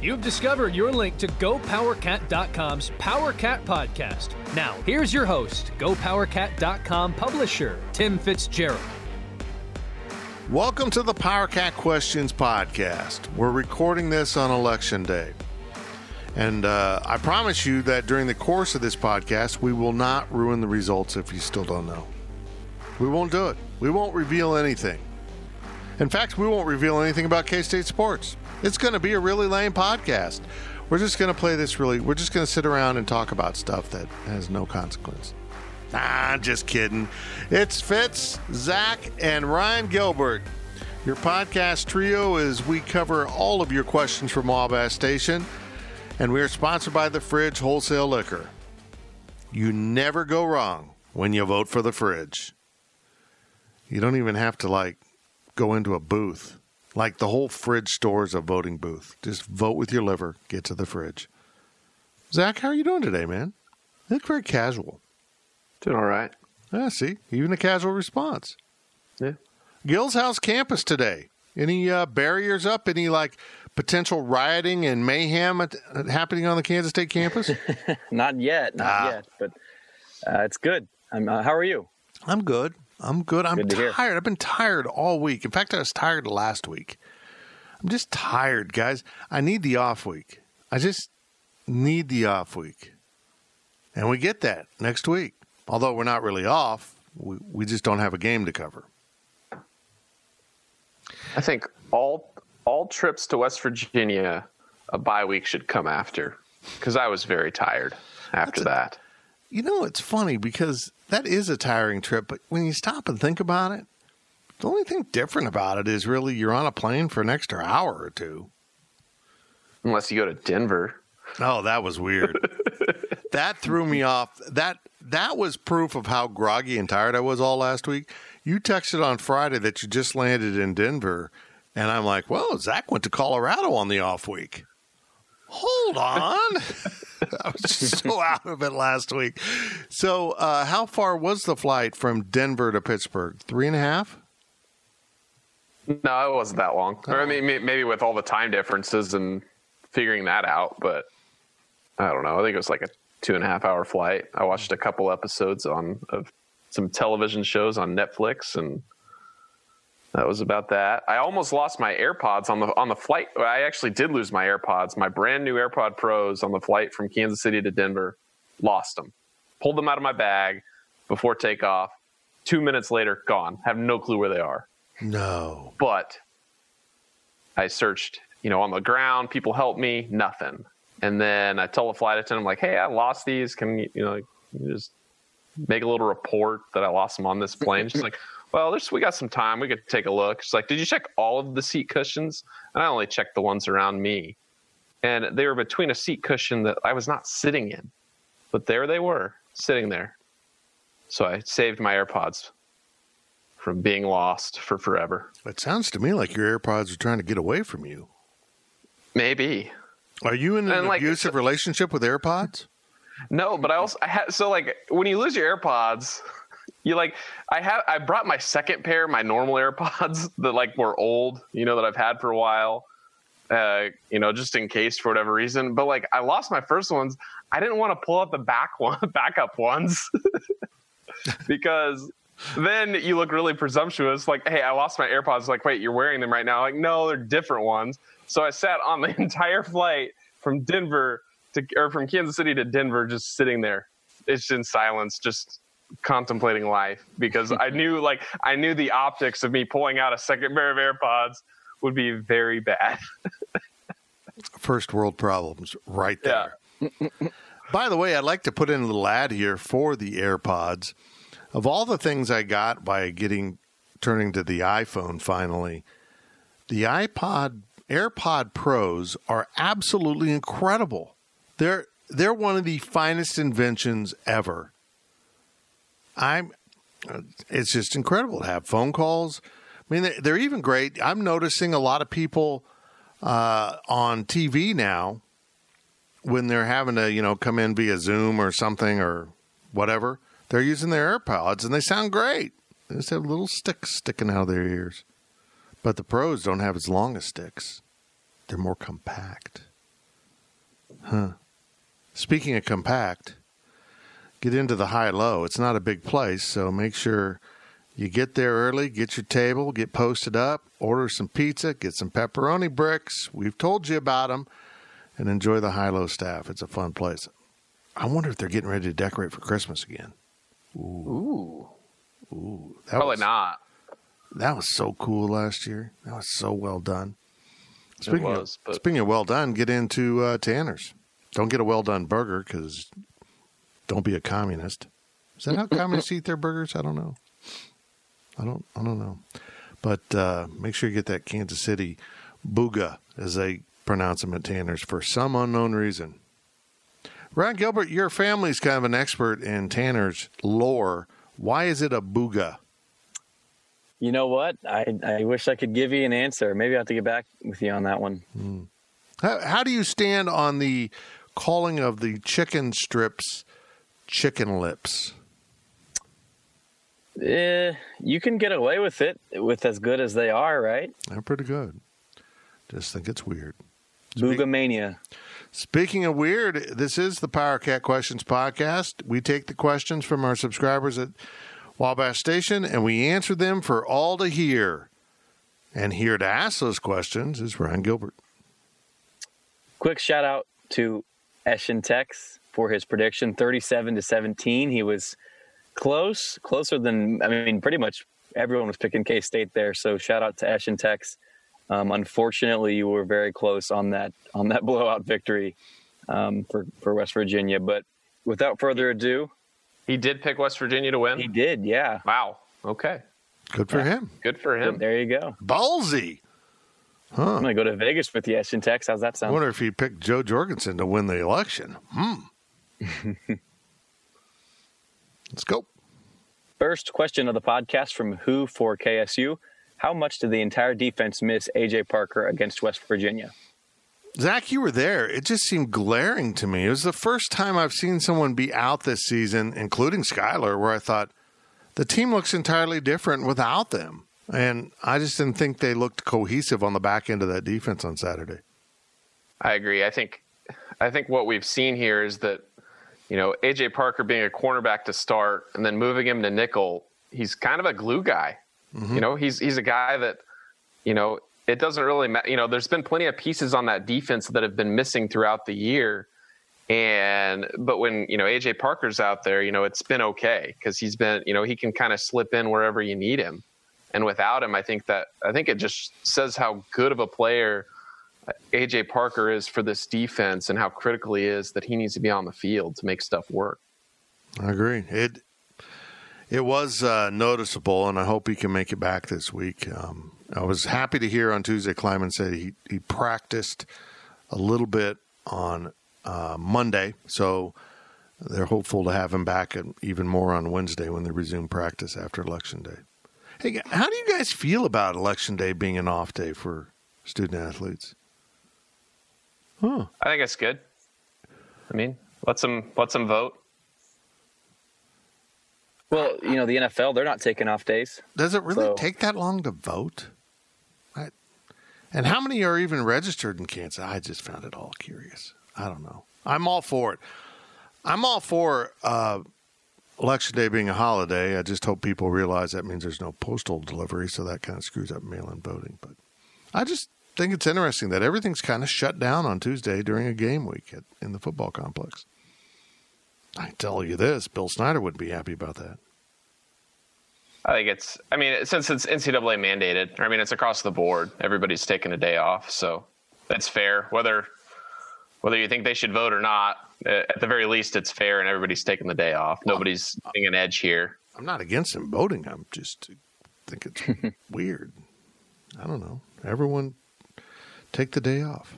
You've discovered your link to GoPowerCat.com's PowerCat podcast. Now, here's your host, GoPowerCat.com publisher, Tim Fitzgerald. Welcome to the PowerCat Questions podcast. We're recording this on Election Day. And uh, I promise you that during the course of this podcast, we will not ruin the results if you still don't know. We won't do it. We won't reveal anything. In fact, we won't reveal anything about K State sports. It's going to be a really lame podcast. We're just going to play this really, we're just going to sit around and talk about stuff that has no consequence. Nah, just kidding. It's Fitz, Zach, and Ryan Gilbert. Your podcast trio is we cover all of your questions from Wabash Station, and we are sponsored by the Fridge Wholesale Liquor. You never go wrong when you vote for the Fridge. You don't even have to like go into a booth. Like the whole fridge store is a voting booth. Just vote with your liver. Get to the fridge. Zach, how are you doing today, man? You look very casual. Doing all right. Yeah, see, even a casual response. Yeah. Gill's House campus today. Any uh, barriers up? Any like potential rioting and mayhem at, happening on the Kansas State campus? not yet, not Ah. yet, but uh, it's good. I'm, uh, how are you? I'm good. I'm good. I'm Good to hear. tired. I've been tired all week. In fact, I was tired last week. I'm just tired, guys. I need the off week. I just need the off week. And we get that next week. Although we're not really off, we, we just don't have a game to cover. I think all all trips to West Virginia, a bye week should come after, because I was very tired after that. You know, it's funny because that is a tiring trip, but when you stop and think about it, the only thing different about it is really you're on a plane for an extra hour or two. Unless you go to Denver. Oh, that was weird. that threw me off. That that was proof of how groggy and tired I was all last week. You texted on Friday that you just landed in Denver, and I'm like, "Well, Zach went to Colorado on the off week." Hold on, I was just so out of it last week. So, uh, how far was the flight from Denver to Pittsburgh? Three and a half. No, it wasn't that long. Or I mean, maybe with all the time differences and figuring that out, but I don't know. I think it was like a two and a half hour flight. I watched a couple episodes on of some television shows on Netflix, and that was about that. I almost lost my AirPods on the on the flight. I actually did lose my AirPods, my brand new AirPod Pros on the flight from Kansas City to Denver. Lost them. Pulled them out of my bag before takeoff. Two minutes later, gone. Have no clue where they are No. but I searched, you know, on the ground. People helped me, nothing. And then I tell the flight attendant, I'm like, "Hey, I lost these. Can you, you know, you just make a little report that I lost them on this plane?" She's like, "Well, there's we got some time. We could take a look." She's like, "Did you check all of the seat cushions?" And I only checked the ones around me, and they were between a seat cushion that I was not sitting in, but there they were, sitting there. So I saved my AirPods from being lost for forever. It sounds to me like your AirPods are trying to get away from you. Maybe. Are you in an And, like, abusive relationship with AirPods? No, but I also I had so like when you lose your AirPods, you like I have I brought my second pair, my normal AirPods that like were old, you know, that I've had for a while. Uh, you know, just in case for whatever reason. But like I lost my first ones. I didn't want to pull out the back one backup ones because then you look really presumptuous. Like, hey, I lost my AirPods. Like, wait, you're wearing them right now. Like, no, they're different ones. So I sat on the entire flight from Denver to or from Kansas City to Denver, just sitting there, it's in silence, just contemplating life because I knew like I knew the optics of me pulling out a second pair of AirPods would be very bad. First world problems right Yeah. there. By the way, I'd like to put in a little ad here for the AirPods. of all the things I got by getting turning to the iPhone finally, the iPod AirPod Pros are absolutely incredible. They're they're one of the finest inventions ever. I'm it's just incredible to have phone calls. I mean, they're even great. I'm noticing a lot of people uh, on TV now when they're having to, you know, come in via Zoom or something or whatever. They're using their AirPods and they sound great. They just have little sticks sticking out of their ears. But the pros don't have as long as sticks. They're more compact. Huh. Speaking of compact, get into the high low. It's not a big place, so make sure you get there early, get your table, get posted up, order some pizza, get some pepperoni bricks. We've told you about them, and enjoy the high low staff. It's a fun place. I wonder if they're getting ready to decorate for Christmas again. Ooh. Ooh, that Probably was, not. That was so cool last year. That was so well done. Speaking, was, of, but- speaking of well done, get into uh, Tanner's. Don't get a well done burger because don't be a communist. Is that how communists eat their burgers? I don't know. I don't. I don't know. But uh, make sure you get that Kansas City booga, as they pronounce them at Tanner's, for some unknown reason. Ron Gilbert, your family's kind of an expert in Tanner's lore. Why is it a booga? You know what? I, I wish I could give you an answer. Maybe I have to get back with you on that one. How, how do you stand on the calling of the chicken strips chicken lips? Eh, you can get away with it with as good as they are, right? They're pretty good. Just think it's weird. Boogamania. Speaking of weird, this is the Power Cat Questions podcast. We take the questions from our subscribers at Wabash Station and we answer them for all to hear. And here to ask those questions is Ryan Gilbert. Quick shout out to Eshin Tex for his prediction 37 to 17. He was close, closer than, I mean, pretty much everyone was picking K State there. So shout out to Ash and Tex. Um, unfortunately, you were very close on that on that blowout victory um, for for West Virginia. But without further ado, He did pick West Virginia to win. he did. Yeah, Wow. Okay. Good for him. Good for him. there you go. Ballsy. I'm gonna go to Vegas with you, Eshin Tex. How's that sound? I wonder if he picked Jo Jorgensen to win the election. Hmm. Let's go. First question of the podcast from Who for KSU. How much did the entire defense miss AJ Parker against West Virginia? Zach, you were there. It just seemed glaring to me. It was the first time I've seen someone be out this season, including Skylar, where I thought the team looks entirely different without them. And I just didn't think they looked cohesive on the back end of that defense on Saturday. I agree. I think I think what we've seen here is that you know AJ Parker being a cornerback to start and then moving him to nickel, he's kind of a glue guy. You know, he's he's a guy that you know it doesn't really matter. You know, there's been plenty of pieces on that defense that have been missing throughout the year. And but when you know AJ Parker's out there, you know it's been okay because he's been you know he can kind of slip in wherever you need him. And without him, I think that I think it just says how good of a player AJ Parker is for this defense and how critical he is that he needs to be on the field to make stuff work. I agree. It it was uh, noticeable, and I hope he can make it back this week. Um, I was happy to hear on Tuesday Klieman said he, he practiced a little bit on uh, Monday, so they're hopeful to have him back even more on Wednesday when they resume practice after Election Day. Hey, how do you guys feel about Election Day being an off day for student athletes? Huh. I think it's good. I mean, let them let them vote. Well, you know, the NFL, they're not taking off days. Does it really So- take that long to vote? I, and how many are even registered in Kansas? I just found it all curious. I don't know. I'm all for it. I'm all for uh, election day being a holiday. I just hope people realize that means there's no postal delivery, so that kind of screws up mail-in voting. But I just think it's interesting that everything's kind of shut down on Tuesday during a game week at, in the football complex. I tell you this, Bill Snyder wouldn't be happy about that. I think it's. I mean, since it's NCAA mandated, I mean, it's across the board. Everybody's taking a day off, so that's fair. Whether whether you think they should vote or not, uh, at the very least, it's fair, and everybody's taking the day off. Nobody's getting an edge here. I'm not against them voting. I'm just think it's weird. I don't know. Everyone take the day off.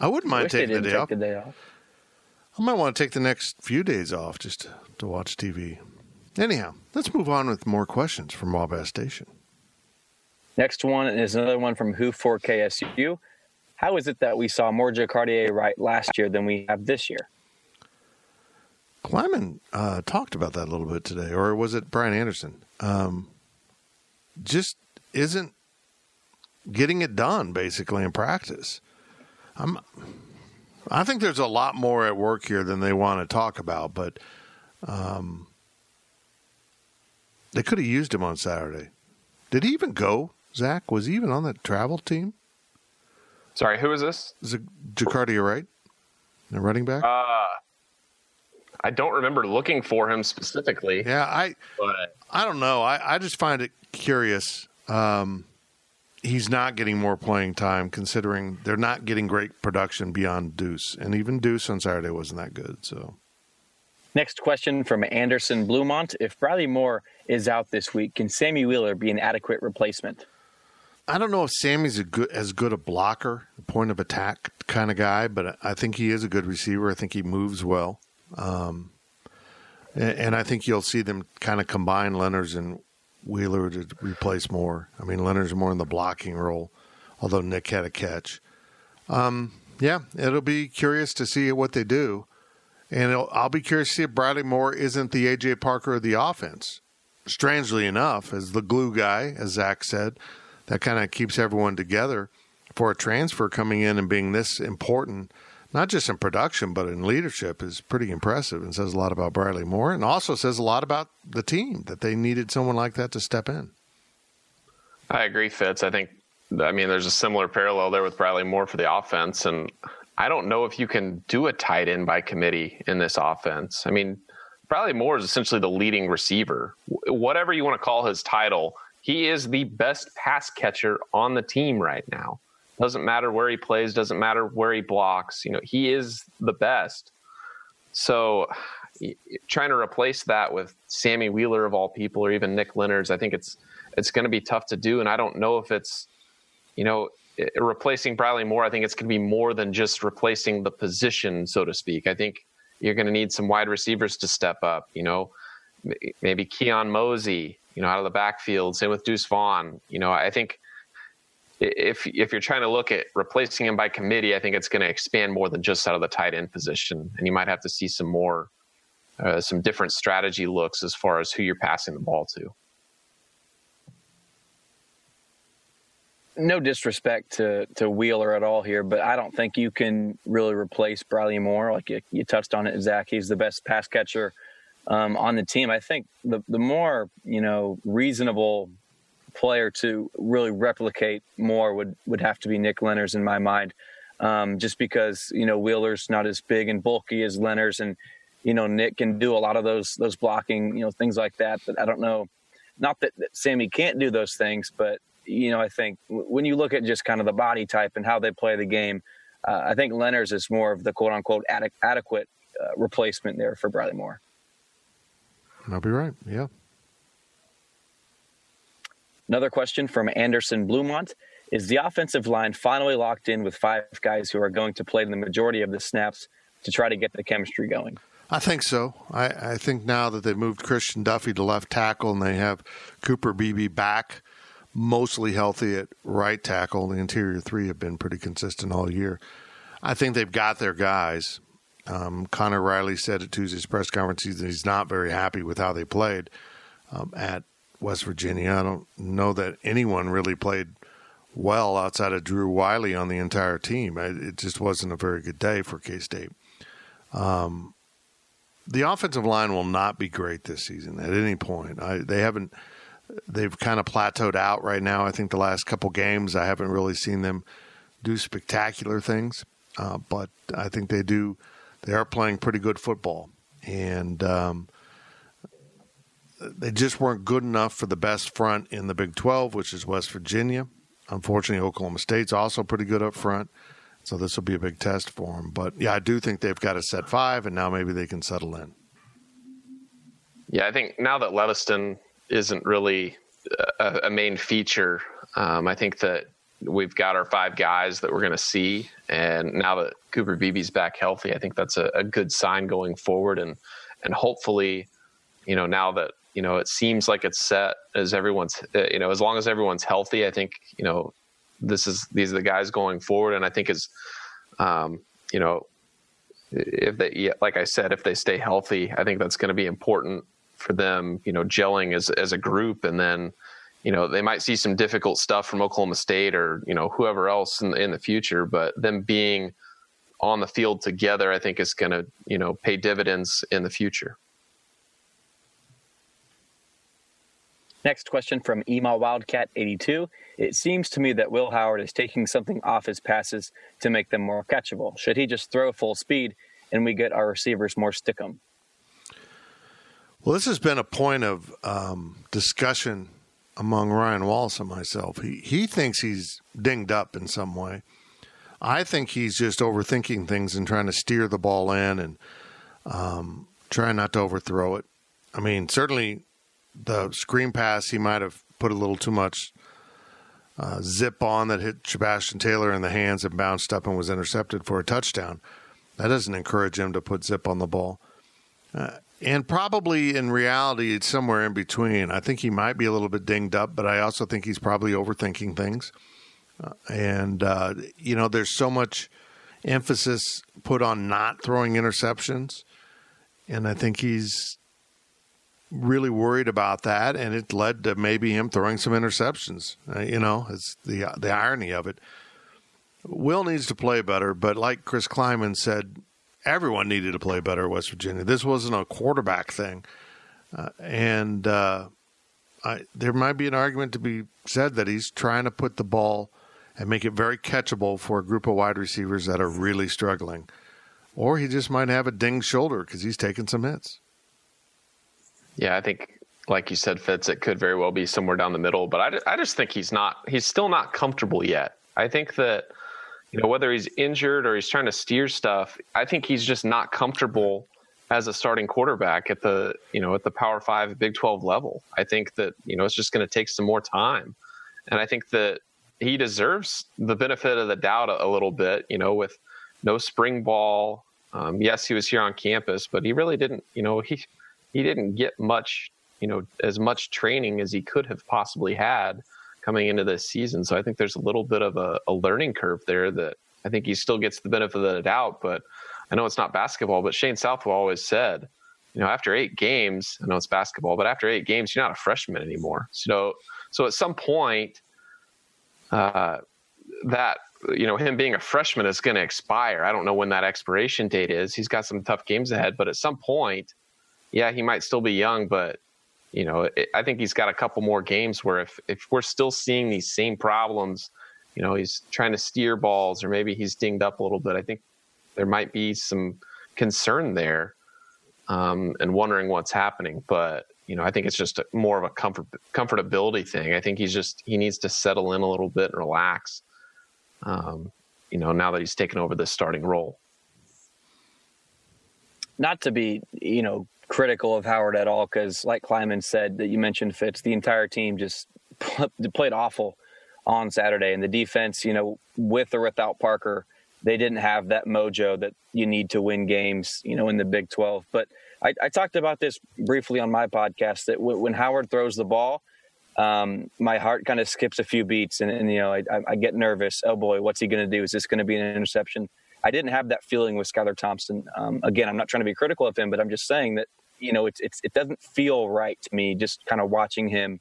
I wouldn't mind taking the day, take the day off. I might want to take the next few days off just to, to watch TV. Anyhow, let's move on with more questions from Wabash Station. Next one is another one from Who for KSU. How is it that we saw more Jacardia Wright last year than we have this year? Klieman uh, talked about that a little bit today, or was it Brian Anderson? Um, just isn't getting it done basically in practice. I'm, I think there's a lot more at work here than they want to talk about, but um, they could have used him on Saturday. Did he even go? Zach was he even on the travel team? Sorry, who is this? Is it Jacardia Wright? The running back? Uh, I don't remember looking for him specifically. Yeah, I but I don't know. I, I just find it curious. Um, he's not getting more playing time, considering they're not getting great production beyond Deuce, and even Deuce on Saturday wasn't that good. So, next question from Anderson Bluemont: If Briley Moore is out this week, can Sammy Wheeler be an adequate replacement? I don't know if Sammy's a good, as good a blocker, point of attack kind of guy, but I think he is a good receiver. I think he moves well. Um, and, and, I think you'll see them kind of combine Lenners and Wheeler to replace Moore. I mean, Lenners more in the blocking role, although Nick had a catch. Um, yeah, it'll be curious to see what they do. And I'll be curious to see if Briley Moore isn't the A.J. Parker of the offense. Strangely enough, as the glue guy, as Zach said, that kind of keeps everyone together for a transfer coming in and being this important, not just in production, but in leadership, is pretty impressive and says a lot about Briley Moore and also says a lot about the team that they needed someone like that to step in. I agree, Fitz. I think, I mean, there's a similar parallel there with Briley Moore for the offense. And I don't know if you can do a tight end by committee in this offense. I mean, Briley Moore is essentially the leading receiver. Whatever you want to call his title, he is the best pass catcher on the team right now. Doesn't matter where he plays, doesn't matter where he blocks. You know, he is the best. So, trying to replace that with Sammy Wheeler of all people, or even Nick Lenners, I think it's it's going to be tough to do. And I don't know if it's, you know, replacing Briley Moore. I think it's going to be more than just replacing the position, so to speak. I think you're going to need some wide receivers to step up. You know, maybe Keon Mosey, you know, out of the backfield. Same with Deuce Vaughn. You know, I think if if you're trying to look at replacing him by committee, I think it's going to expand more than just out of the tight end position, and you might have to see some more, uh, some different strategy looks as far as who you're passing the ball to. No disrespect to to Wheeler at all here, but I don't think you can really replace Briley Moore. Like you, you touched on it, Zach. He's the best pass catcher um, on the team. I think the the more you know reasonable player to really replicate Moore would would have to be Nick Lenners in my mind, um, just because you know Wheeler's not as big and bulky as Lenners, and you know Nick can do a lot of those those blocking you know things like that. But I don't know, not that, that Sammy can't do those things, but you know I think when you look at just kind of the body type and how they play the game, uh, I think Lenners is more of the quote unquote adequate uh, replacement there for Briley Moore. I'll be right. Yeah. Another question from Anderson Blumont Is the offensive line finally locked in with five guys who are going to play the majority of the snaps to try to get the chemistry going? I think so. I, I think now that they've moved Christian Duffie to left tackle and they have Cooper Beebe back, mostly healthy at right tackle, the interior three have been pretty consistent all year. I think they've got their guys. Um, Connor Riley said at Tuesday's press conference that he's not very happy with how they played um, at West Virginia. I don't know that anyone really played well outside of Drew Wiley on the entire team. It just wasn't a very good day for K State. Um, the offensive line will not be great this season at any point. I, they haven't. They've kind of plateaued out right now. I think the last couple games, I haven't really seen them do spectacular things, uh, but I think they do they are playing pretty good football, and um, they just weren't good enough for the best front in the Big 12, which is West Virginia. Unfortunately, Oklahoma State's also pretty good up front, so this will be a big test for them. But yeah, I do think they've got a set five, and now maybe they can settle in. Yeah, I think now that Leviston isn't really a, a main feature, um, I think that we've got our five guys that we're going to see, and now that Cooper Beebe's back healthy, I think that's a, a good sign going forward, and and hopefully, you know, now that you know it seems like it's set as everyone's, uh, you know, as long as everyone's healthy, I think you know this is these are the guys going forward, and I think is um, you know, if they like I said, if they stay healthy, I think that's going to be important for them, you know, gelling as as a group, and then you know they might see some difficult stuff from Oklahoma State or you know whoever else in in the future, but them being on the field together, I think is going to you know pay dividends in the future. Next question from Ema Wildcat 82. It seems to me that Will Howard is taking something off his passes to make them more catchable. Should he just throw full speed and we get our receivers more stickum? Well, this has been a point of um, discussion among Ryan Wallace and myself. He he thinks he's dinged up in some way. I think he's just overthinking things and trying to steer the ball in and um, trying not to overthrow it. I mean, certainly the screen pass he might have put a little too much uh, zip on that hit Sebastian Taylor in the hands and bounced up and was intercepted for a touchdown. That doesn't encourage him to put zip on the ball. Uh, and probably in reality, it's somewhere in between. I think he might be a little bit dinged up, but I also think he's probably overthinking things. Uh, and, uh, you know, there's so much emphasis put on not throwing interceptions. And I think he's really worried about that. And it led to maybe him throwing some interceptions. Uh, you know, it's the, the irony of it. Will needs to play better, but like Chris Klieman said, everyone needed to play better at West Virginia. This wasn't a quarterback thing, uh, and uh, I, there might be an argument to be said that he's trying to put the ball and make it very catchable for a group of wide receivers that are really struggling, or he just might have a dinged shoulder because he's taking some hits. Yeah, I think, like you said, Fitz, it could very well be somewhere down the middle, but I, I just think he's not. He's still not comfortable yet. I think that you know, whether he's injured or he's trying to steer stuff, I think he's just not comfortable as a starting quarterback at the, you know, at the Power 5 Big 12 level. I think that, you know, it's just going to take some more time. And I think that he deserves the benefit of the doubt a, a little bit, you know, with no spring ball. Um, yes, he was here on campus, but he really didn't, you know, he he didn't get much, you know, as much training as he could have possibly had coming into this season. So I think there's a little bit of a, a learning curve there that I think he still gets the benefit of the doubt. But I know it's not basketball, but Shane Southwell always said, you know, after eight games, I know it's basketball, but after eight games, you're not a freshman anymore. So, so at some point, uh, that you know him being a freshman is going to expire. I don't know when that expiration date is. He's got some tough games ahead, but at some point, yeah, he might still be young, but you know, it, I think he's got a couple more games where if if we're still seeing these same problems, you know, he's trying to steer balls or maybe he's dinged up a little bit. I think there might be some concern there um, and wondering what's happening. But you know, I think it's just more of a comfort comfortability thing. I think he's just he needs to settle in a little bit and relax. Um, you know, now that he's taken over this starting role. Not to be, you know, critical of Howard at all because, like Klieman said, that you mentioned Fitz, the entire team just played awful on Saturday, and the defense, you know, with or without Parker, they didn't have that mojo that you need to win games, you know, in the Big 12. But I, I talked about this briefly on my podcast that w- when Howard throws the ball, um, my heart kind of skips a few beats, and, and you know, I, I, get nervous. Oh boy, what's he going to do? Is this going to be an interception? I didn't have that feeling with Skylar Thompson. Um, again, I'm not trying to be critical of him, but I'm just saying that you know it's, it's it doesn't feel right to me just kind of watching him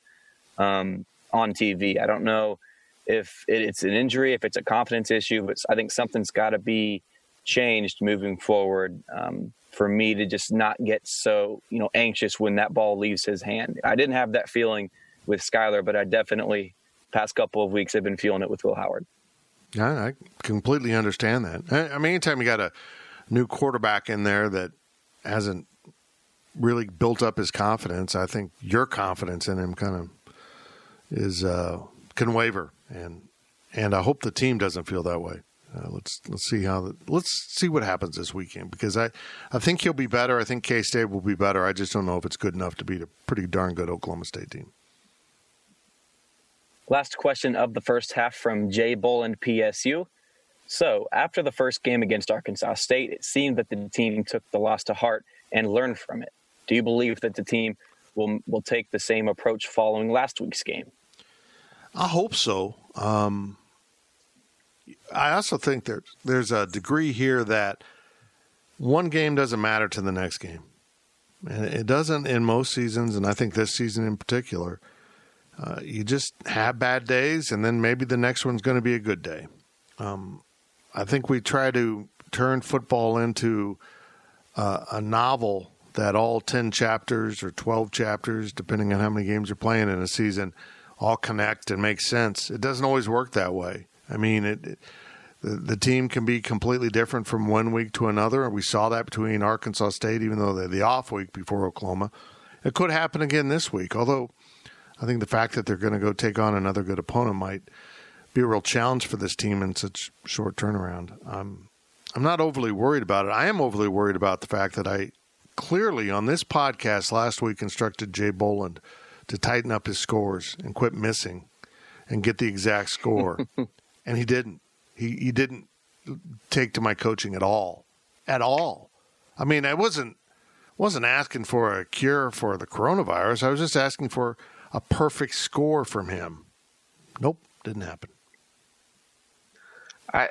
um, on TV. I don't know if it's an injury, if it's a confidence issue, but I think something's got to be changed moving forward um, for me to just not get so you know anxious when that ball leaves his hand. I didn't have that feeling with Skylar, but I definitely past couple of weeks have been feeling it with Will Howard. I, I completely understand that. I, I mean, anytime you got a new quarterback in there that hasn't really built up his confidence, I think your confidence in him kind of is uh, can waver, and and I hope the team doesn't feel that way. Uh, let's let's see how the, let's see what happens this weekend because I I think he'll be better. I think K State will be better. I just don't know if it's good enough to beat a pretty darn good Oklahoma State team. Last question of the first half from Jay Boland, PSU. So, after the first game against Arkansas State, it seemed that the team took the loss to heart and learned from it. Do you believe that the team will will take the same approach following last week's game? I hope so. Um, I also think that there's a degree here that one game doesn't matter to the next game. And it doesn't in most seasons, and I think this season in particular. Uh, you just have bad days, and then maybe the next one's going to be a good day. Um, I think we try to turn football into uh, a novel that all 10 chapters or 12 chapters, depending on how many games you're playing in a season, all connect and make sense. It doesn't always work that way. I mean, it, it the, the team can be completely different from one week to another. We saw that between Arkansas State, even though they're the off week before Oklahoma. It could happen again this week, although I think the fact that they're going to go take on another good opponent might be a real challenge for this team in such short turnaround. I'm I'm not overly worried about it. I am overly worried about the fact that I clearly on this podcast last week instructed Jay Boland to tighten up his scores and quit missing and get the exact score. and he didn't. He he didn't take to my coaching at all. At all. I mean, I wasn't wasn't asking for a cure for the coronavirus. I was just asking for a perfect score from him. Nope, didn't happen. I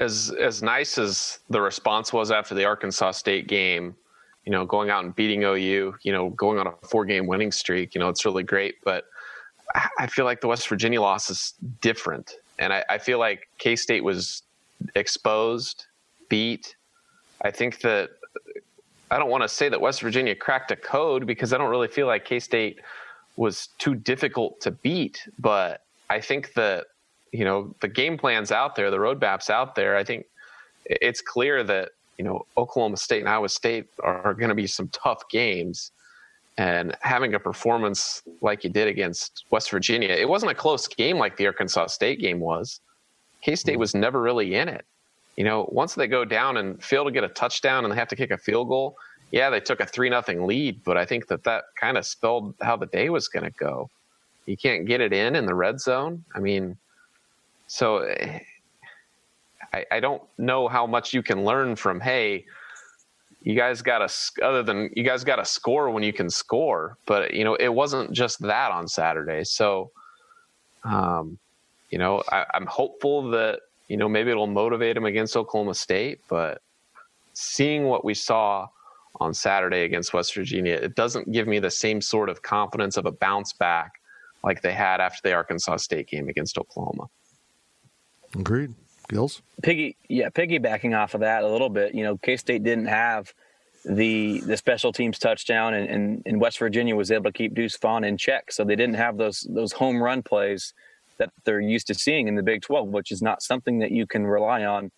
as as nice as the response was after the Arkansas State game, you know, going out and beating OU, you know, going on a four game winning streak, you know, it's really great. But I feel like the West Virginia loss is different. And I, I feel like K State was exposed, beat. I think that I don't want to say that West Virginia cracked a code because I don't really feel like K State was too difficult to beat. But I think that, you know, the game plan's out there, the roadmaps out there. I think it's clear that you know, Oklahoma State and Iowa State are, going to be some tough games. And having a performance like you did against West Virginia, it wasn't a close game like the Arkansas State game was. K State was never really in it. You know, once they go down and fail to get a touchdown and they have to kick a field goal, yeah, they took a three nothing lead, but I think that that kind of spelled how the day was going to go. You can't get it in in the red zone. I mean, so eh, I, I don't know how much you can learn from hey you guys got to other than you guys got to score when you can score but you know it wasn't just that on saturday so um, you know I, i'm hopeful that you know maybe it'll motivate them against oklahoma state but seeing what we saw on saturday against west virginia it doesn't give me the same sort of confidence of a bounce back like they had after the arkansas state game against oklahoma agreed Gills? Piggy, yeah, piggybacking off of that a little bit. You know, K State didn't have the the special teams touchdown, and, and, and, West Virginia was able to keep Deuce Vaughn in check, so they didn't have those those home run plays that they're used to seeing in the Big Twelve, which is not something that you can rely on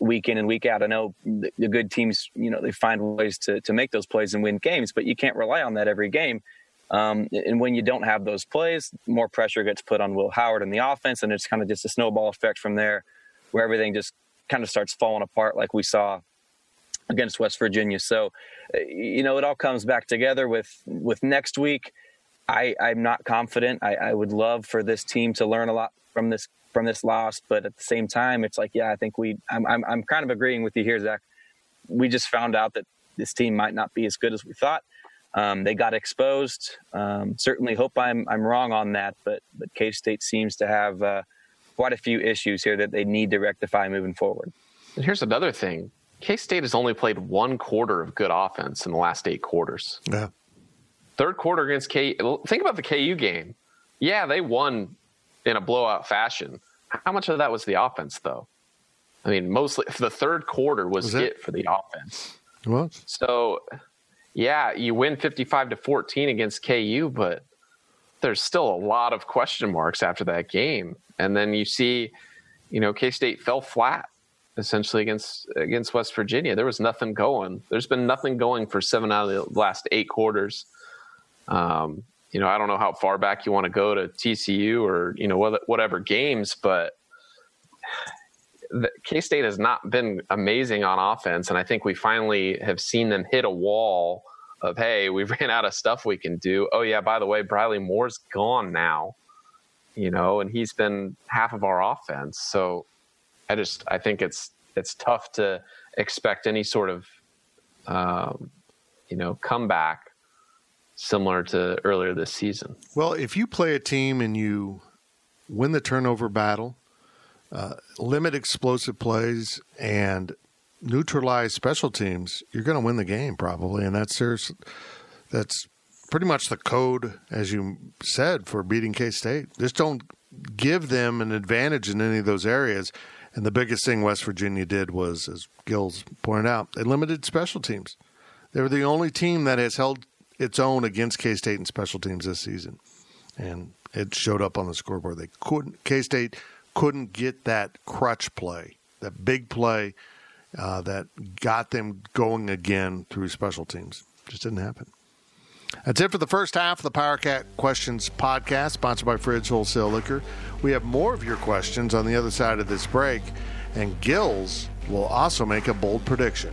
week in and week out. I know the, good teams, you know, they find ways to to make those plays and win games, but you can't rely on that every game. Um, and when you don't have those plays, more pressure gets put on Will Howard and the offense, and it's kind of just a snowball effect from there where everything just kind of starts falling apart like we saw against West Virginia. So, uh, you know, it all comes back together with with next week. I, I'm not confident. I, I would love for this team to learn a lot from this from this loss, but at the same time, it's like, yeah, I think we. I'm I'm, I'm kind of agreeing with you here, Zach. We just found out that this team might not be as good as we thought. Um, they got exposed. Um, certainly hope I'm I'm wrong on that, but but K State seems to have. Uh, quite a few issues here that they need to rectify moving forward. And here's another thing K State has only played one quarter of good offense in the last eight quarters. Yeah. Third quarter against K. Think about the KU game. Yeah, they won in a blowout fashion. How much of that was the offense, though? I mean, mostly the third quarter was, was it? it for the offense. What? So, yeah, you win 55 to 14 against KU, but there's still a lot of question marks after that game. And then you see, you know, K State fell flat essentially against against West Virginia. There was nothing going. There's been nothing going for seven out of the last eight quarters. Um, you know, I don't know how far back you want to go to TCU or you know whatever games, but K State has not been amazing on offense, and I think we finally have seen them hit a wall of hey, we ran out of stuff we can do. Oh yeah, by the way, Briley Moore's gone now, you know, and he's been half of our offense. So I just I think it's it's tough to expect any sort of um, you know comeback similar to earlier this season. Well, if you play a team and you win the turnover battle, uh, limit explosive plays, and neutralize special teams, you're going to win the game probably, and that's serious. That's pretty much the code, as you said, for beating K State. Just don't give them an advantage in any of those areas. And the biggest thing West Virginia did was, as Gills pointed out, they limited special teams. They were the only team that has held its own against K State in special teams this season, and it showed up on the scoreboard. They couldn't K State couldn't get that crutch play, that big play uh, that got them going again through special teams. Just didn't happen. That's it for the first half of the PowerCat Questions podcast, sponsored by Fridge Wholesale Liquor. We have more of your questions on the other side of this break, and Gills will also make a bold prediction.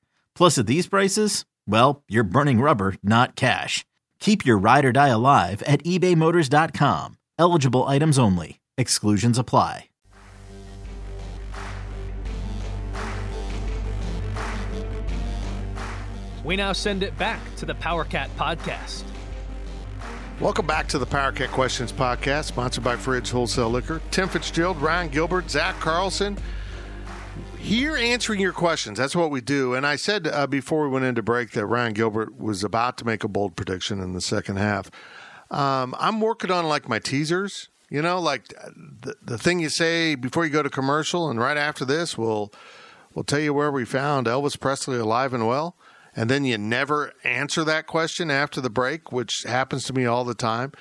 Plus, at these prices, well, you're burning rubber, not cash. Keep your ride or die alive at ebaymotors.com. Eligible items only. Exclusions apply. We now send it back to the PowerCat podcast. Welcome back to the PowerCat Questions podcast, sponsored by Fridge Wholesale Liquor. Tim Fitzgerald, Ryan Gilbert, Zach Carlson, here answering your questions. That's what we do. And I said uh, before we went into break that Ryan Gilbert was about to make a bold prediction in the second half. Um, I'm working on like my teasers. You know, like the, the thing you say before you go to commercial, and right after this, we'll we'll tell you where we found Elvis Presley alive and well and then you never answer that question after the break, which happens to me all the time.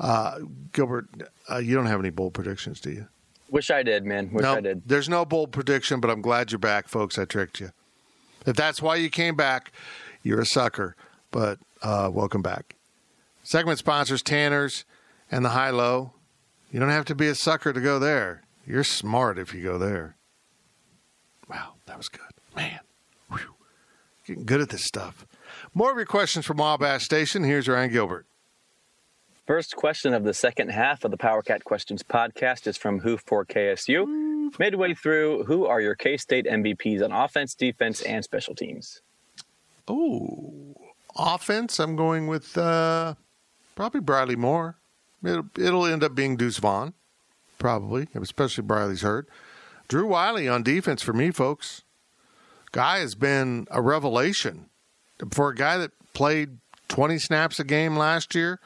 Uh, Gilbert, uh, you don't have any bold predictions, do you? Wish I did, man. Wish no, I did. There's no bold prediction, but I'm glad you're back, folks. I tricked you. If that's why you came back, you're a sucker. But uh, welcome back. Segment sponsors Tanners and the High Low. You don't have to be a sucker to go there. You're smart if you go there. Wow, that was good. Man. Getting good at this stuff. More of your questions from Wabash Station. Here's Ryan Gilbert. First question of the second half of the PowerCat Questions podcast is from Who for KSU. Midway through, who are your K State MVPs on offense, defense, and special teams? Oh, offense, I'm going with uh, probably Briley Moore. It'll, it'll end up being Deuce Vaughn, probably, especially Briley's hurt. Drew Wiley on defense for me, folks guy has been a revelation for a guy that played 20 snaps a game last year.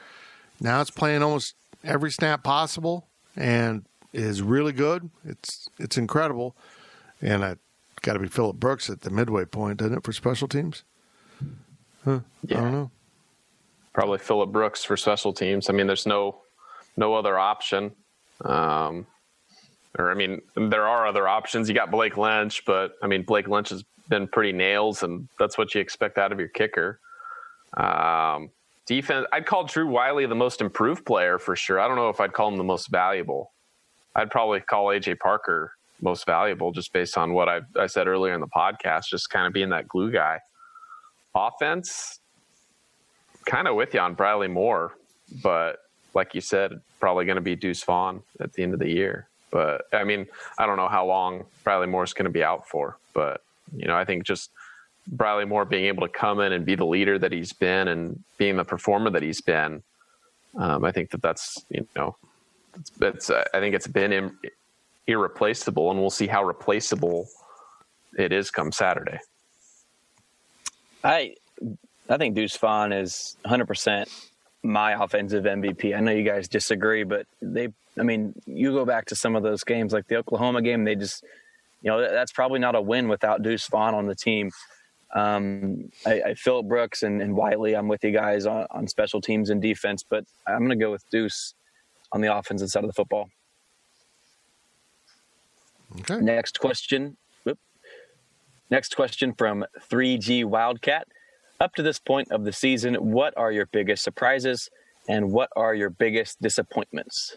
Now it's playing almost every snap possible and is really good. It's it's incredible. And I got to be Phillip Brooks at the midway point, doesn't it, for special teams? Huh? Yeah. I don't know. Probably Phillip Brooks for special teams. I mean, there's no no other option. Um, Or I mean, there are other options. You got Blake Lynch, but I mean, Blake Lynch has been pretty nails, and that's what you expect out of your kicker. Um, defense, I'd call Drew Wiley the most improved player for sure. I don't know if I'd call him the most valuable. I'd probably call AJ Parker most valuable just based on what I, I said earlier in the podcast, just kind of being that glue guy. Offense, kind of with you on Briley Moore, but like you said, probably going to be Deuce Vaughn at the end of the year. But I mean, I don't know how long Briley Moore is going to be out for, but you know, I think just Briley Moore being able to come in and be the leader that he's been and being the performer that he's been, um, I think that that's you know, it's, it's uh, I think it's been Im- irreplaceable, and we'll see how replaceable it is come Saturday. I I think Deuce Vaughn is 100 percent my offensive MVP. I know you guys disagree, but they, I mean, you go back to some of those games, like the Oklahoma game, they just, you know, that's probably not a win without Deuce Vaughn on the team. Um, I, I Phillip Brooks and, and Whiteley, I'm with you guys on, on special teams and defense, but I'm going to go with Deuce on the offensive side of the football. Okay. Next question. Whoop. Next question from 3G Wildcat. Up to this point of the season, what are your biggest surprises and what are your biggest disappointments?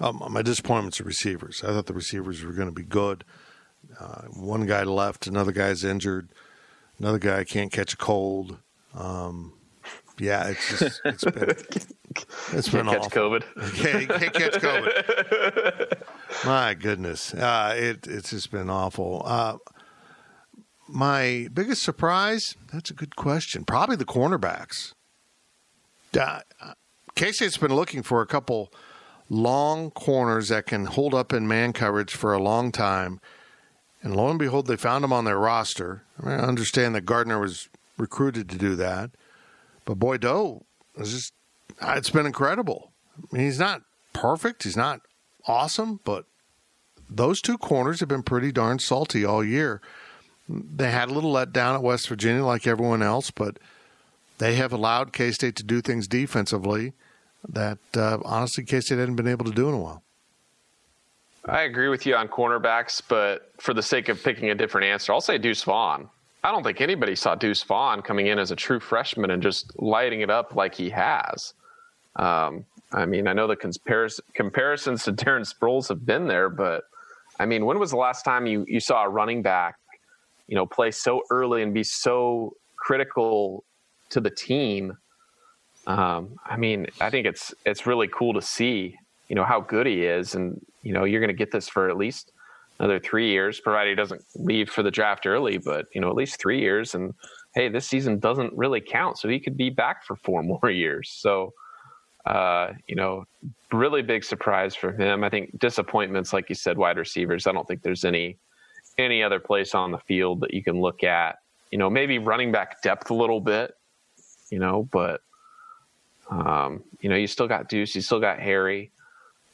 Um, my disappointments are receivers. I thought the receivers were going to be good. Uh, one guy left, another guy's injured, another guy can't catch a cold. Um, yeah, it's just it's been it's been Can't catch. COVID. Can't, can't catch COVID. My goodness, uh, it it's just been awful. Uh, my biggest surprise? That's a good question. Probably the cornerbacks. Uh, K-State's been looking for a couple long corners that can hold up in man coverage for a long time. And lo and behold, they found him on their roster. I, mean, I understand that Gardner was recruited to do that. But boy, Doe is just, uh, it's been incredible. I mean, he's not perfect, he's not awesome, but those two corners have been pretty darn salty all year. They had a little letdown at West Virginia, like everyone else, but they have allowed K State to do things defensively that uh, honestly K State hadn't been able to do in a while. I agree with you on cornerbacks, but for the sake of picking a different answer, I'll say Deuce Vaughn. I don't think anybody saw Deuce Vaughn coming in as a true freshman and just lighting it up like he has. Um, I mean, I know the comparis- comparisons to Darren Sproles have been there, but I mean, when was the last time you, you saw a running back, you know, play so early and be so critical to the team? Um, I mean, I think it's it's really cool to see, you know, how good he is, and you know, you're going to get this for at least another three years, provided he doesn't leave for the draft early. But you know, at least three years, and hey, this season doesn't really count, so he could be back for four more years. So, uh, you know, really big surprise for him. I think disappointments, like you said, wide receivers. I don't think there's any any other place on the field that you can look at. You know, maybe running back depth a little bit. You know, but um, you know, you still got Deuce, you still got Harry.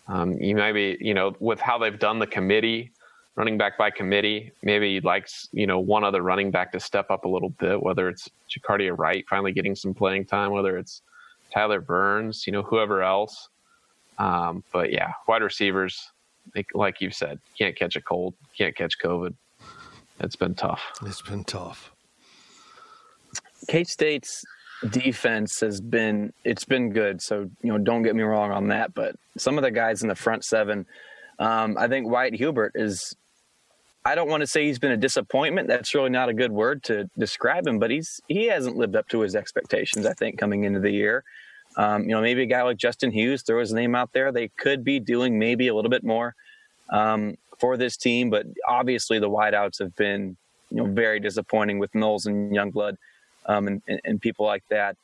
Um, you maybe, you know, with how they've done the committee, running back by committee, maybe you'd like, you know, one other running back to step up a little bit, whether it's Jacardia Wright finally getting some playing time, whether it's Tyler Burns, you know, whoever else. Um, but yeah, wide receivers, like, like you've said, can't catch a cold, can't catch COVID. It's been tough. It's been tough. K State's defense has been it's been good. So you know, don't get me wrong on that. But some of the guys in the front seven, um, I think Wyatt Hubert is. I don't want to say he's been a disappointment. That's really not a good word to describe him, but he's he hasn't lived up to his expectations. I think coming into the year, um, you know, maybe a guy like Justin Hughes throw his name out there. They could be doing maybe a little bit more um, for this team, but obviously the wideouts have been you know very disappointing with Knowles and Youngblood um, and, and, and people like that.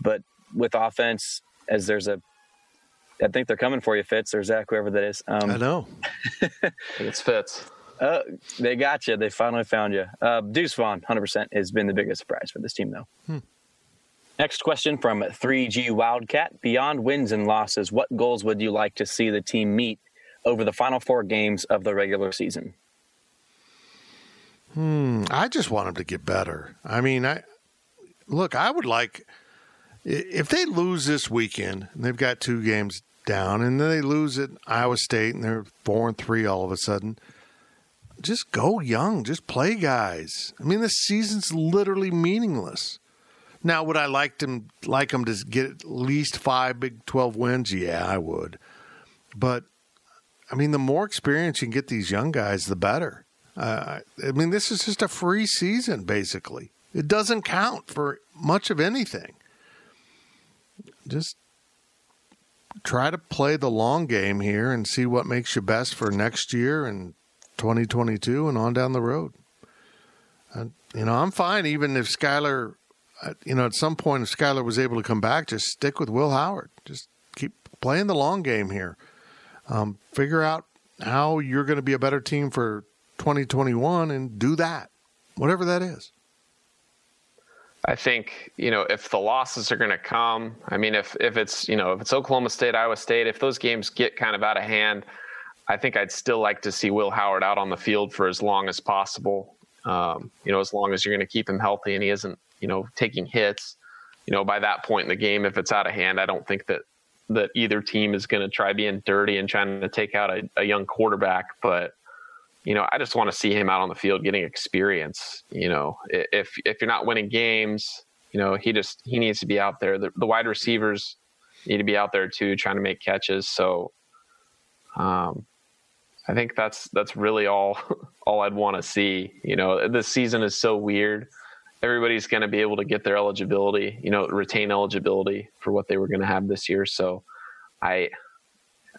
But with offense, as there's a, I think they're coming for you, Fitz or Zach, whoever that is. Um, I know. It's Fitz. Uh, they got you. They finally found you. Uh, Deuce Vaughn, 100%, has been the biggest surprise for this team, though. Next question from 3G Wildcat. Beyond wins and losses, what goals would you like to see the team meet over the final four games of the regular season? Hmm, I just want them to get better. I mean, I look. I would like if they lose this weekend and they've got two games down, and then they lose at Iowa State, and they're four and three all of a sudden. Just go young, just play guys. I mean, this season's literally meaningless. Now, would I like them like them to get at least five Big Twelve wins? Yeah, I would. But I mean, the more experience you can get these young guys, the better. Uh, I mean, this is just a free season, basically. It doesn't count for much of anything. Just try to play the long game here and see what makes you best for next year and 2022 and on down the road. Uh, you know, I'm fine even if Skylar, uh, you know, at some point if Skylar was able to come back, just stick with Will Howard. Just keep playing the long game here. Um, figure out how you're going to be a better team for 2021 and do that, whatever that is. I think you know if the losses are going to come. I mean, if if it's you know if it's Oklahoma State, Iowa State, if those games get kind of out of hand, I think I'd still like to see Will Howard out on the field for as long as possible. Um, you know, as long as you're going to keep him healthy and he isn't you know taking hits. You know, by that point in the game, if it's out of hand, I don't think that that either team is going to try being dirty and trying to take out a, a young quarterback, but you know, I just want to see him out on the field getting experience. You know, if if you're not winning games, you know, he just he needs to be out there. The, the wide receivers need to be out there too, trying to make catches. So, um, I think that's that's really all all I'd want to see. You know, this season is so weird. Everybody's going to be able to get their eligibility, you know, retain eligibility for what they were going to have this year. So, I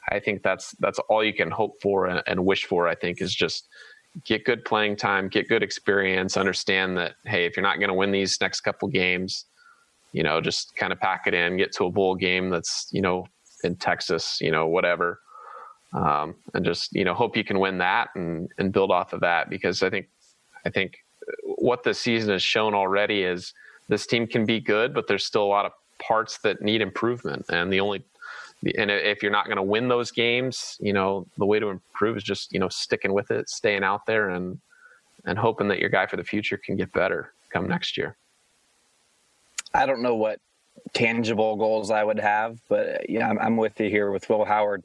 I think that's that's all you can hope for and, and wish for. I think is just get good playing time, get good experience, understand that hey, if you're not going to win these next couple games, you know, just kind of pack it in, get to a bowl game that's you know in Texas, you know, whatever, um, and just you know hope you can win that and and build off of that because I think I think what the season has shown already is this team can be good, but there's still a lot of parts that need improvement, and the only and if you're not going to win those games, you know, the way to improve is just, you know, sticking with it, staying out there and, and hoping that your guy for the future can get better come next year. I don't know what tangible goals I would have, but yeah, I'm, I'm with you here with Will Howard.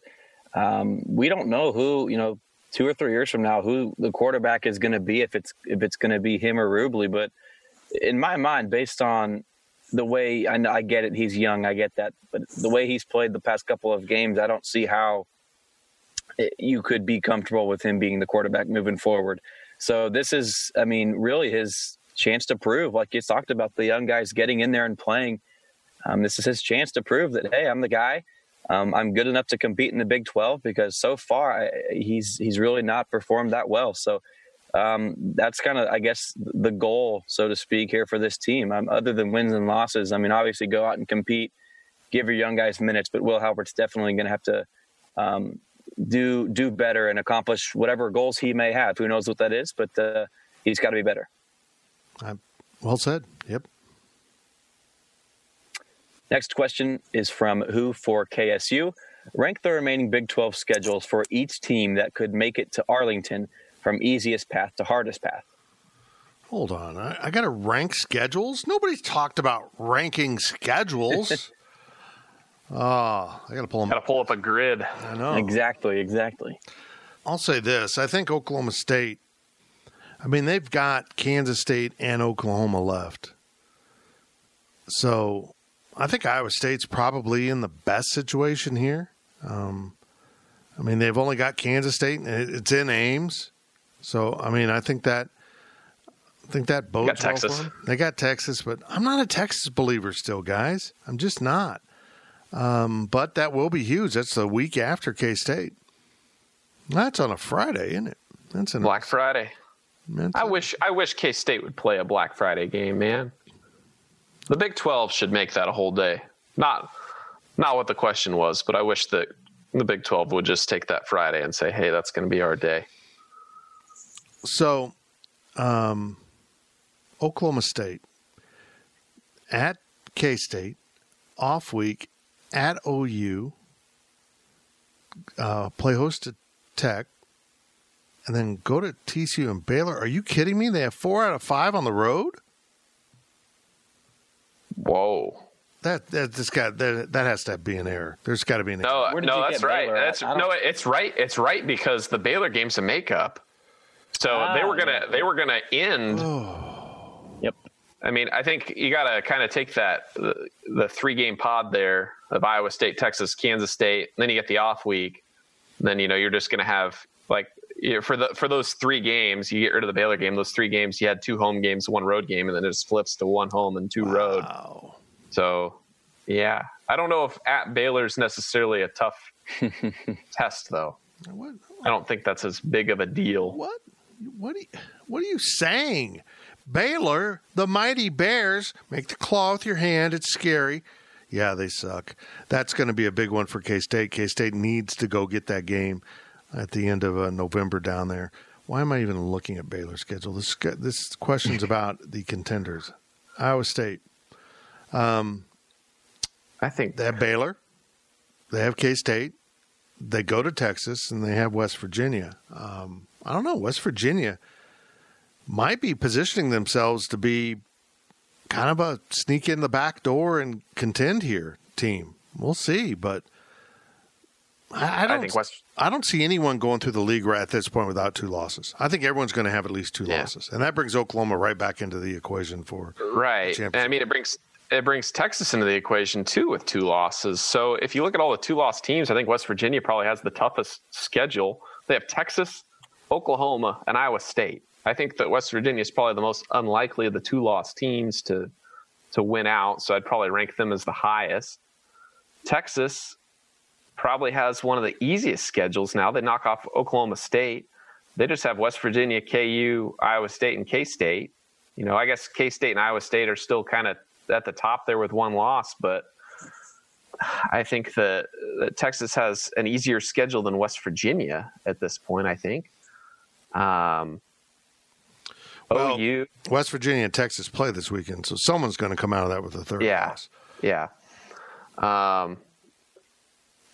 Um, we don't know who, you know, two or three years from now, who the quarterback is going to be, if it's, if it's going to be him or Rubley, but in my mind, based on the way I, I get it, he's young. I get that, but the way he's played the past couple of games, I don't see how it, you could be comfortable with him being the quarterback moving forward. So this is, I mean, really his chance to prove, like you talked about, the young guys getting in there and playing. Um, this is his chance to prove that hey, I'm the guy. Um, I'm good enough to compete in the Big 12 because so far I, he's he's really not performed that well. So um, that's kind of, I guess, the goal, so to speak, here for this team. Um, other than wins and losses, I mean, obviously go out and compete, give your young guys minutes, but Will Howard's definitely going to have to um, do do better and accomplish whatever goals he may have. Who knows what that is, but uh, he's got to be better. Uh, well said. Yep. Next question is from Who for KSU. Rank the remaining Big 12 schedules for each team that could make it to Arlington from easiest path to hardest path. Hold on. I, I got to rank schedules. Nobody's talked about ranking schedules. oh, I got to pull them. Got to pull up a grid. I know. Exactly, exactly. I'll say this. I think Oklahoma State, I mean, they've got Kansas State and Oklahoma left. So I think Iowa State's probably in the best situation here. Um, I mean, they've only got Kansas State, and it's in Ames. So I mean, I think that I think that bodes well Texas. for them. They got Texas, but I'm not a Texas believer still, guys. I'm just not. Um, but that will be huge. That's the week after K State. That's on a Friday, isn't it? That's a Black Friday. I wish I wish K State would play a Black Friday game, man. The Big Twelve should make that a whole day. Not not what the question was, but I wish that the Big Twelve would just take that Friday and say, "Hey, that's going to be our day." So, um, Oklahoma State at K State, off week at OU, uh, play host to Tech, and then go to TCU and Baylor. Are you kidding me? They have four out of five on the road. Whoa! That that this got that, that has to be an error. There's got to be an no, error. no, no. that's right. That's no, it's right. It's right because the Baylor game's a makeup. So ah, they were gonna they were gonna end. yep. I mean, I think you got to kind of take that the, the three game pod there of Iowa State, Texas, Kansas State. then you get the off week. then you know you're just going to have like for the for those three games, you get rid of the Baylor game. Those three games, you had two home games, one road game, and then it just flips to one home and two wow. road. So, yeah, I don't know if at Baylor's necessarily a tough test, though. What? I don't think that's as big of a deal. What? What? Are you, what are you saying? Baylor, the mighty Bears, make the claw with your hand. It's scary. Yeah, they suck. That's going to be a big one for K State. K State needs to go get that game at the end of uh, November down there. Why am I even looking at Baylor's schedule? This this question's about the contenders. Iowa State. Um, I think they have Baylor. They have K State. They go to Texas and they have West Virginia. Um, I don't know. West Virginia might be positioning themselves to be kind of a sneak in the back door and contend here team. We'll see, but I, I don't. I, West... I don't see anyone going through the league right at this point without two losses. I think everyone's going to have at least two yeah. losses, and that brings Oklahoma right back into the equation for right. And I mean, it brings it brings Texas into the equation too with two losses. So if you look at all the two loss teams, I think West Virginia probably has the toughest schedule. They have Texas, Oklahoma, and Iowa State. I think that West Virginia is probably the most unlikely of the two lost teams to to win out. So I'd probably rank them as the highest. Texas probably has one of the easiest schedules now. They knock off Oklahoma State. They just have West Virginia, KU, Iowa State, and K State. You know, I guess K State and Iowa State are still kind of at the top there with one loss, but I think that, that, Texas has an easier schedule than West Virginia at this point. I think. Um, well, OU, West Virginia and Texas play this weekend, so someone's going to come out of that with a third yeah, loss. Yeah. Um,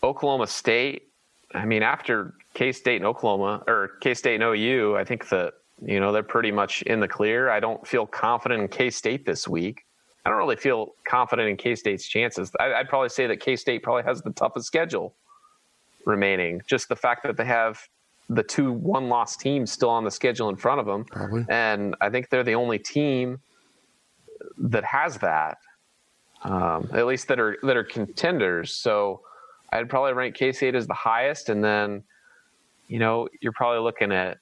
Oklahoma State. I mean, after K State and Oklahoma or K State and OU, I think that you know they're pretty much in the clear. I don't feel confident in K State this week. I don't really feel confident in K State's chances. I, would probably say that K State probably has the toughest schedule remaining. Just the fact that they have the two one loss teams still on the schedule in front of them. Probably. And I think they're the only team that has that. Um, at least that are that are contenders. So I'd probably rank K State as the highest, and then, you know, you're probably looking at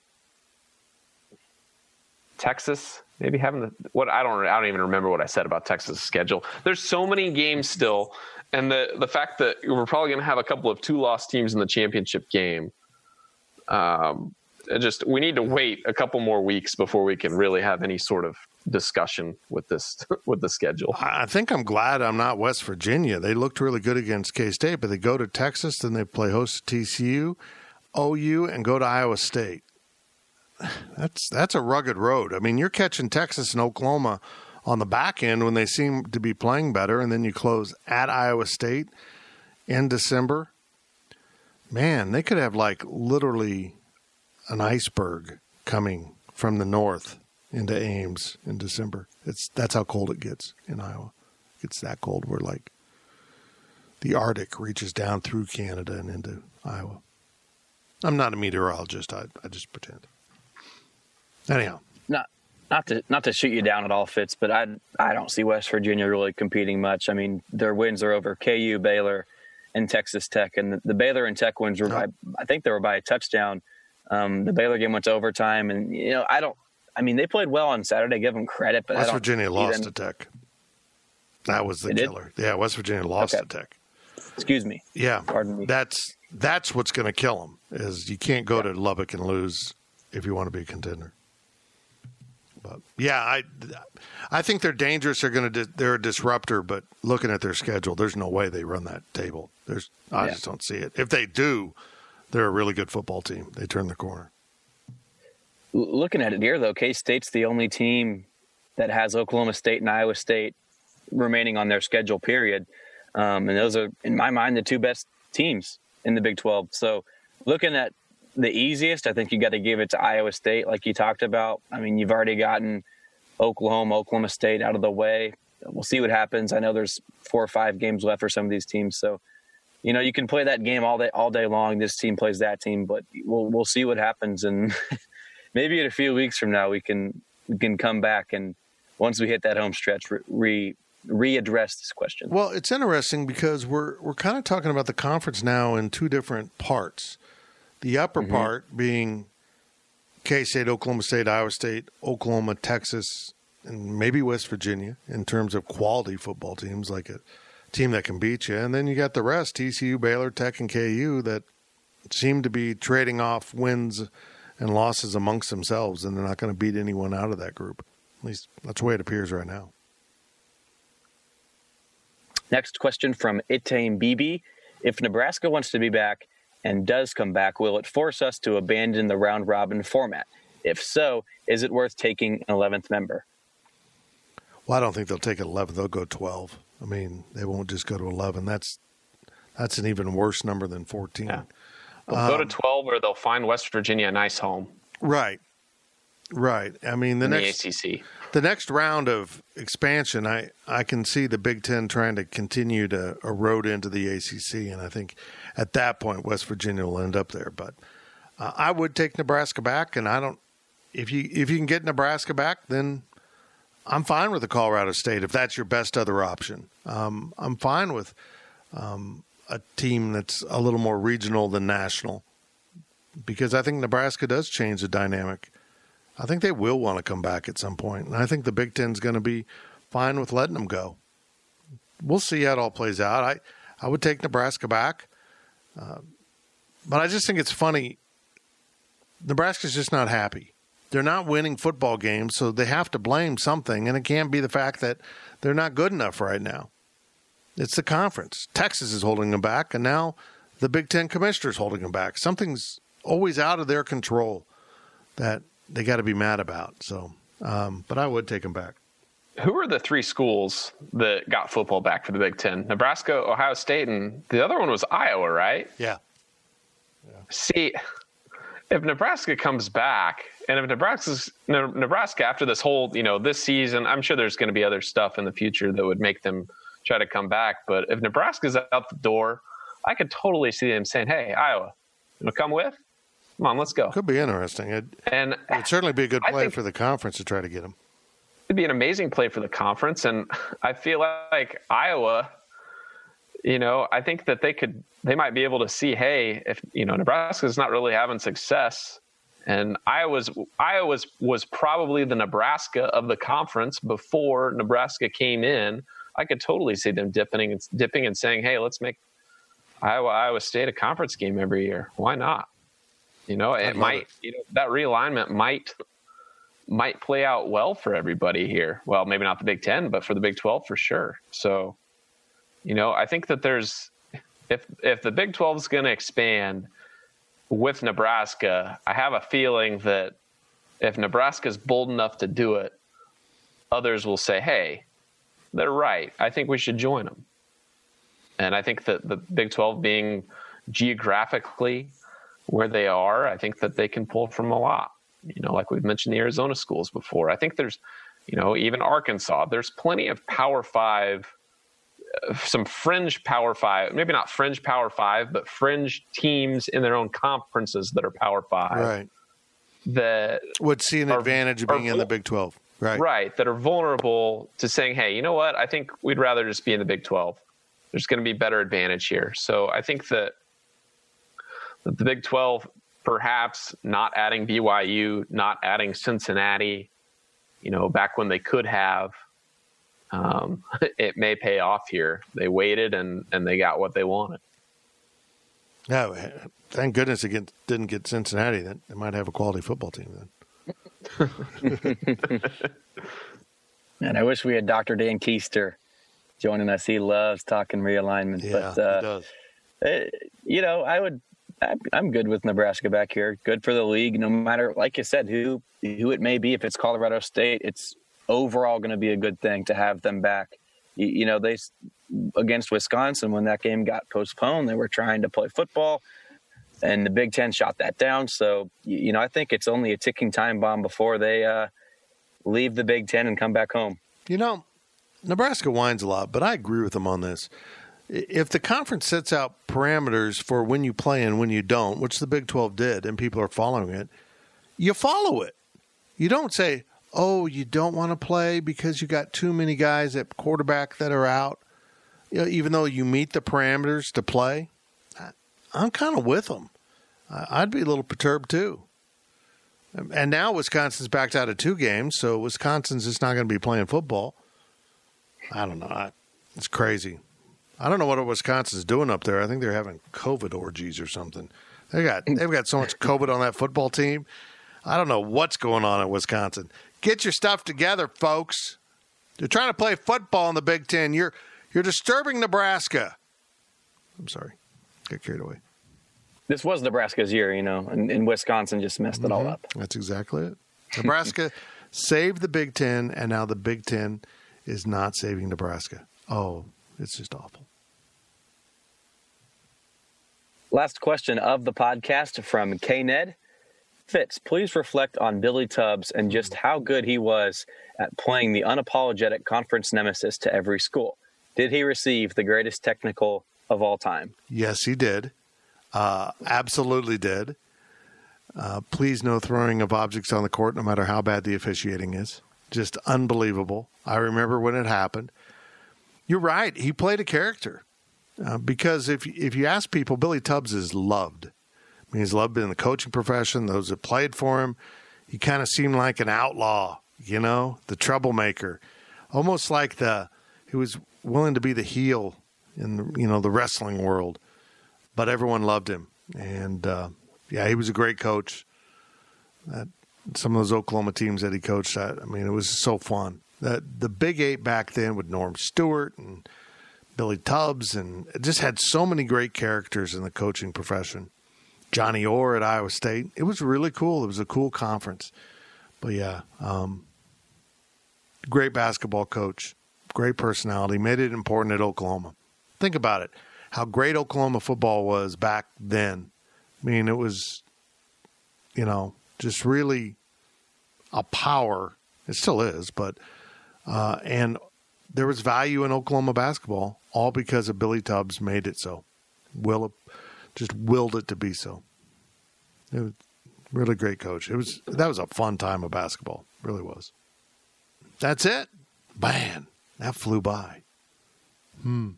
Texas, maybe having the what I don't I don't even remember what I said about Texas' schedule. There's so many games still, and the the fact that we're probably going to have a couple of two loss teams in the championship game. Um, just we need to wait a couple more weeks before we can really have any sort of discussion with this with the schedule. I think I'm glad I'm not West Virginia. They looked really good against K State, but they go to Texas, then they play host to TCU, OU, and go to Iowa State. That's that's a rugged road. I mean, you're catching Texas and Oklahoma on the back end when they seem to be playing better, and then you close at Iowa State in December. Man, they could have like literally an iceberg coming from the north into Ames in December. It's that's how cold it gets in Iowa. It's that cold where like the Arctic reaches down through Canada and into Iowa. I'm not a meteorologist. I, I just pretend. Anyhow, not not to not to shoot you down at all, Fitz, but I I don't see West Virginia really competing much. I mean, their wins are over KU, Baylor, and Texas Tech, and the, the Baylor and Tech wins were by I think they were by a touchdown. Um, the Baylor game went to overtime, and you know I don't I mean, they played well on Saturday. Give them credit, but West Virginia lost to Tech. That was the killer. Did? Yeah, West Virginia lost okay. to Tech. Excuse me. Yeah, pardon me. That's that's what's going to kill them. Is you can't go yeah. to Lubbock and lose if you want to be a contender. But yeah, I I think they're dangerous. They're going to they're a disruptor. But looking at their schedule, there's no way they run that table. There's I yeah. just don't see it. If they do, they're a really good football team. They turn the corner looking at it here, though, K State's the only team that has Oklahoma State and Iowa State remaining on their schedule. Period. Um, and those are, in my mind, the two best teams in the Big 12. So, looking at the easiest, I think you got to give it to Iowa State, like you talked about. I mean, you've already gotten Oklahoma, Oklahoma State out of the way. we'll see what happens. I know there's four or five games left for some of these teams, so you know you can play that game all day all day long. This team plays that team, but we'll we'll see what happens, and maybe in a few weeks from now we can we can come back and once we hit that home stretch re readdress this question. Well, it's interesting because we're we're kind of talking about the conference now in two different parts. The upper mm-hmm. part being K State, Oklahoma State, Iowa State, Oklahoma, Texas, and maybe West Virginia in terms of quality football teams, like a team that can beat you. And then you got the rest TCU, Baylor, Tech, and KU that seem to be trading off wins and losses amongst themselves, and they're not going to beat anyone out of that group. At least that's the way it appears right now. Next question from Itame BB. If Nebraska wants to be back, and does come back, will it force us to abandon the round robin format? If so, is it worth taking an 11th member? Well, I don't think they'll take 11. They'll go 12. I mean, they won't just go to 11. That's that's an even worse number than 14. Yeah. They'll um, go to um, 12 or they'll find West Virginia a nice home. Right. Right. I mean, the In next the ACC. The next round of expansion, I I can see the Big 10 trying to continue to erode into the ACC and I think at that point, West Virginia will end up there. But uh, I would take Nebraska back, and I don't. If you if you can get Nebraska back, then I'm fine with the Colorado State if that's your best other option. Um, I'm fine with um, a team that's a little more regional than national because I think Nebraska does change the dynamic. I think they will want to come back at some point, and I think the Big Ten's going to be fine with letting them go. We'll see how it all plays out. I I would take Nebraska back. Uh, but I just think it's funny. Nebraska's just not happy. They're not winning football games, so they have to blame something, and it can't be the fact that they're not good enough right now. It's the conference. Texas is holding them back, and now the Big Ten commissioner is holding them back. Something's always out of their control that they got to be mad about. So, um, but I would take them back who are the three schools that got football back for the Big Ten? Nebraska, Ohio State, and the other one was Iowa, right? Yeah. yeah. See, if Nebraska comes back, and if Nebraska's Nebraska after this whole, you know, this season, I'm sure there's going to be other stuff in the future that would make them try to come back. But if Nebraska's out the door, I could totally see them saying, "Hey, Iowa, you know, come with? Come on, let's go." Could be interesting. It'd, and it'd certainly be a good play for the conference to try to get them it'd be an amazing play for the conference. And I feel like Iowa, you know, I think that they could, they might be able to see, hey, if you know Nebraska's not really having success, and Iowa's Iowa's was probably the Nebraska of the conference before Nebraska came in. I could totally see them dipping and dipping and saying, hey, let's make Iowa Iowa State a conference game every year. Why not? You know, it might, it. you know, that realignment might might play out well for everybody here. Well, maybe not the Big Ten, but for the Big Twelve for sure. So, you know, I think that there's if if the Big Twelve is going to expand with Nebraska, I have a feeling that if Nebraska is bold enough to do it, others will say, "Hey, they're right. I think we should join them." And I think that the Big Twelve being geographically where they are, I think that they can pull from a lot you know, like we've mentioned the Arizona schools before. I think there's, you know, even Arkansas. There's plenty of Power Five, some fringe Power Five, maybe not fringe Power Five, but fringe teams in their own conferences that are Power Five. Right. That would see an are, advantage of being in the Big Twelve. Right. Right. That are vulnerable to saying, hey, you know what? I think we'd rather just be in the Big Twelve. There's going to be better advantage here. So I think that that the Big 12 perhaps not adding BYU, not adding Cincinnati, you know, back when they could have, um, it may pay off here. They waited and, and they got what they wanted. Yeah, thank goodness it didn't get Cincinnati. Then they might have a quality football team then. and I wish we had Dr. Dan Keister joining us. He loves talking realignment. Yeah, but, uh, he does. It, eh, you know, I would I'm good with Nebraska back here. Good for the league, no matter, like you said, who who it may be. If it's Colorado State, it's overall going to be a good thing to have them back. You, know, they against Wisconsin when that game got postponed, they were trying to play football, and the Big Ten shot that down. So you know, I think it's only a ticking time bomb before they uh, leave the Big Ten and come back home. You know, Nebraska whines a lot, but I agree with them on this. If the conference sets out parameters for when you play and when you don't, which the Big 12 did, and people are following it, you follow it. You don't say, oh, you don't want to play because you got too many guys at quarterback that are out, you know, even though you meet the parameters to play. I'm kind of with them. I'd be a little perturbed too. And now Wisconsin's backed out of two games, so Wisconsin's just not going to be playing football. I don't know. It's crazy. I don't know what Wisconsin's doing up there. I think they're having COVID orgies or something. They got they've got so much COVID on that football team. I don't know what's going on at Wisconsin. Get your stuff together, folks. You're trying to play football in the Big Ten. You're you're disturbing Nebraska. I'm sorry. Get carried away. This was Nebraska's year, you know, and, and Wisconsin just messed it mm-hmm. all up. That's exactly it. Nebraska saved the Big Ten, and now the Big Ten is not saving Nebraska. Oh, it's just awful. Last question of the podcast from K Ned. Fitz, please reflect on Billy Tubbs and just how good he was at playing the unapologetic conference nemesis to every school. Did he receive the greatest technical of all time? Yes, he did. Uh, absolutely did. Uh, please, no throwing of objects on the court, no matter how bad the officiating is. Just unbelievable. I remember when it happened. You're right. He played a character uh, because if if you ask people, Billy Tubbs is loved. He's loved in the coaching profession. Those that played for him, he kind of seemed like an outlaw. You know, the troublemaker, almost like the he was willing to be the heel in the, you know the wrestling world, but everyone loved him. And uh, yeah, he was a great coach. That some of those Oklahoma teams that he coached, I, I mean, it was so fun. That the Big Eight back then with Norm Stewart and Billy Tubbs, and just had so many great characters in the coaching profession. Johnny Orr at Iowa State. It was really cool. It was a cool conference. But yeah, um, great basketball coach, great personality, made it important at Oklahoma. Think about it how great Oklahoma football was back then. I mean, it was, you know, just really a power. It still is, but uh, and there was value in Oklahoma basketball, all because of Billy Tubbs made it so. Will just willed it to be so. It was really great coach. It was that was a fun time of basketball. Really was. That's it. Man, that flew by. Hmm.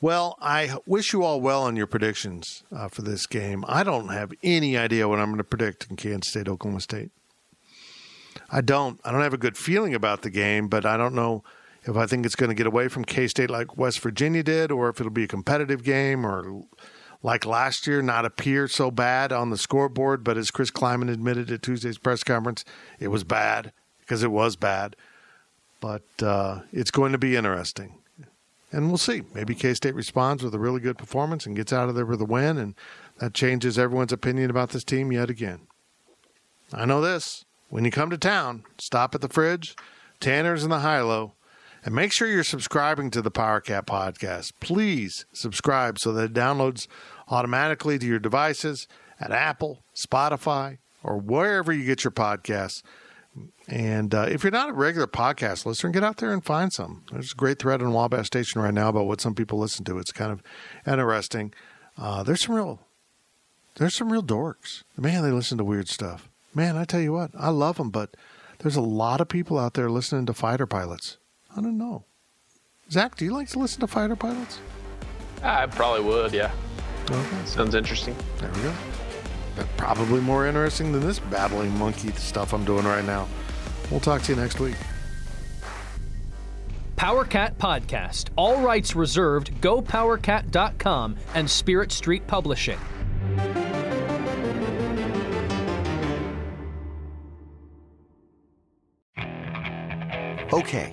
Well, I wish you all well on your predictions uh, for this game. I don't have any idea what I'm going to predict in Kansas State, Oklahoma State. I don't. I don't have a good feeling about the game, but I don't know if I think it's going to get away from K State like West Virginia did, or if it'll be a competitive game, or like last year, not appear so bad on the scoreboard. But as Chris Klieman admitted at Tuesday's press conference, it was bad because it was bad. But uh, it's going to be interesting and we'll see. Maybe K State responds with a really good performance and gets out of there with a win, and that changes everyone's opinion about this team yet again. I know this. When you come to town, stop at the fridge, Tanner's in the High Low, and make sure you're subscribing to the PowerCat podcast. Please subscribe so that it downloads automatically to your devices at Apple, Spotify, or wherever you get your podcasts. And uh, if you're not a regular podcast listener, get out there and find some. There's a great thread on Wabash Station right now about what some people listen to. It's kind of interesting. Uh, there's some real, there's some real dorks. Man, they listen to weird stuff. Man, I tell you what, I love them, but there's a lot of people out there listening to fighter pilots. I don't know. Zach, do you like to listen to fighter pilots? I probably would, yeah. Okay. Sounds interesting. There we go probably more interesting than this battling monkey stuff I'm doing right now. We'll talk to you next week. PowerCat Podcast. All rights reserved. Go GoPowerCat.com and Spirit Street Publishing. Okay,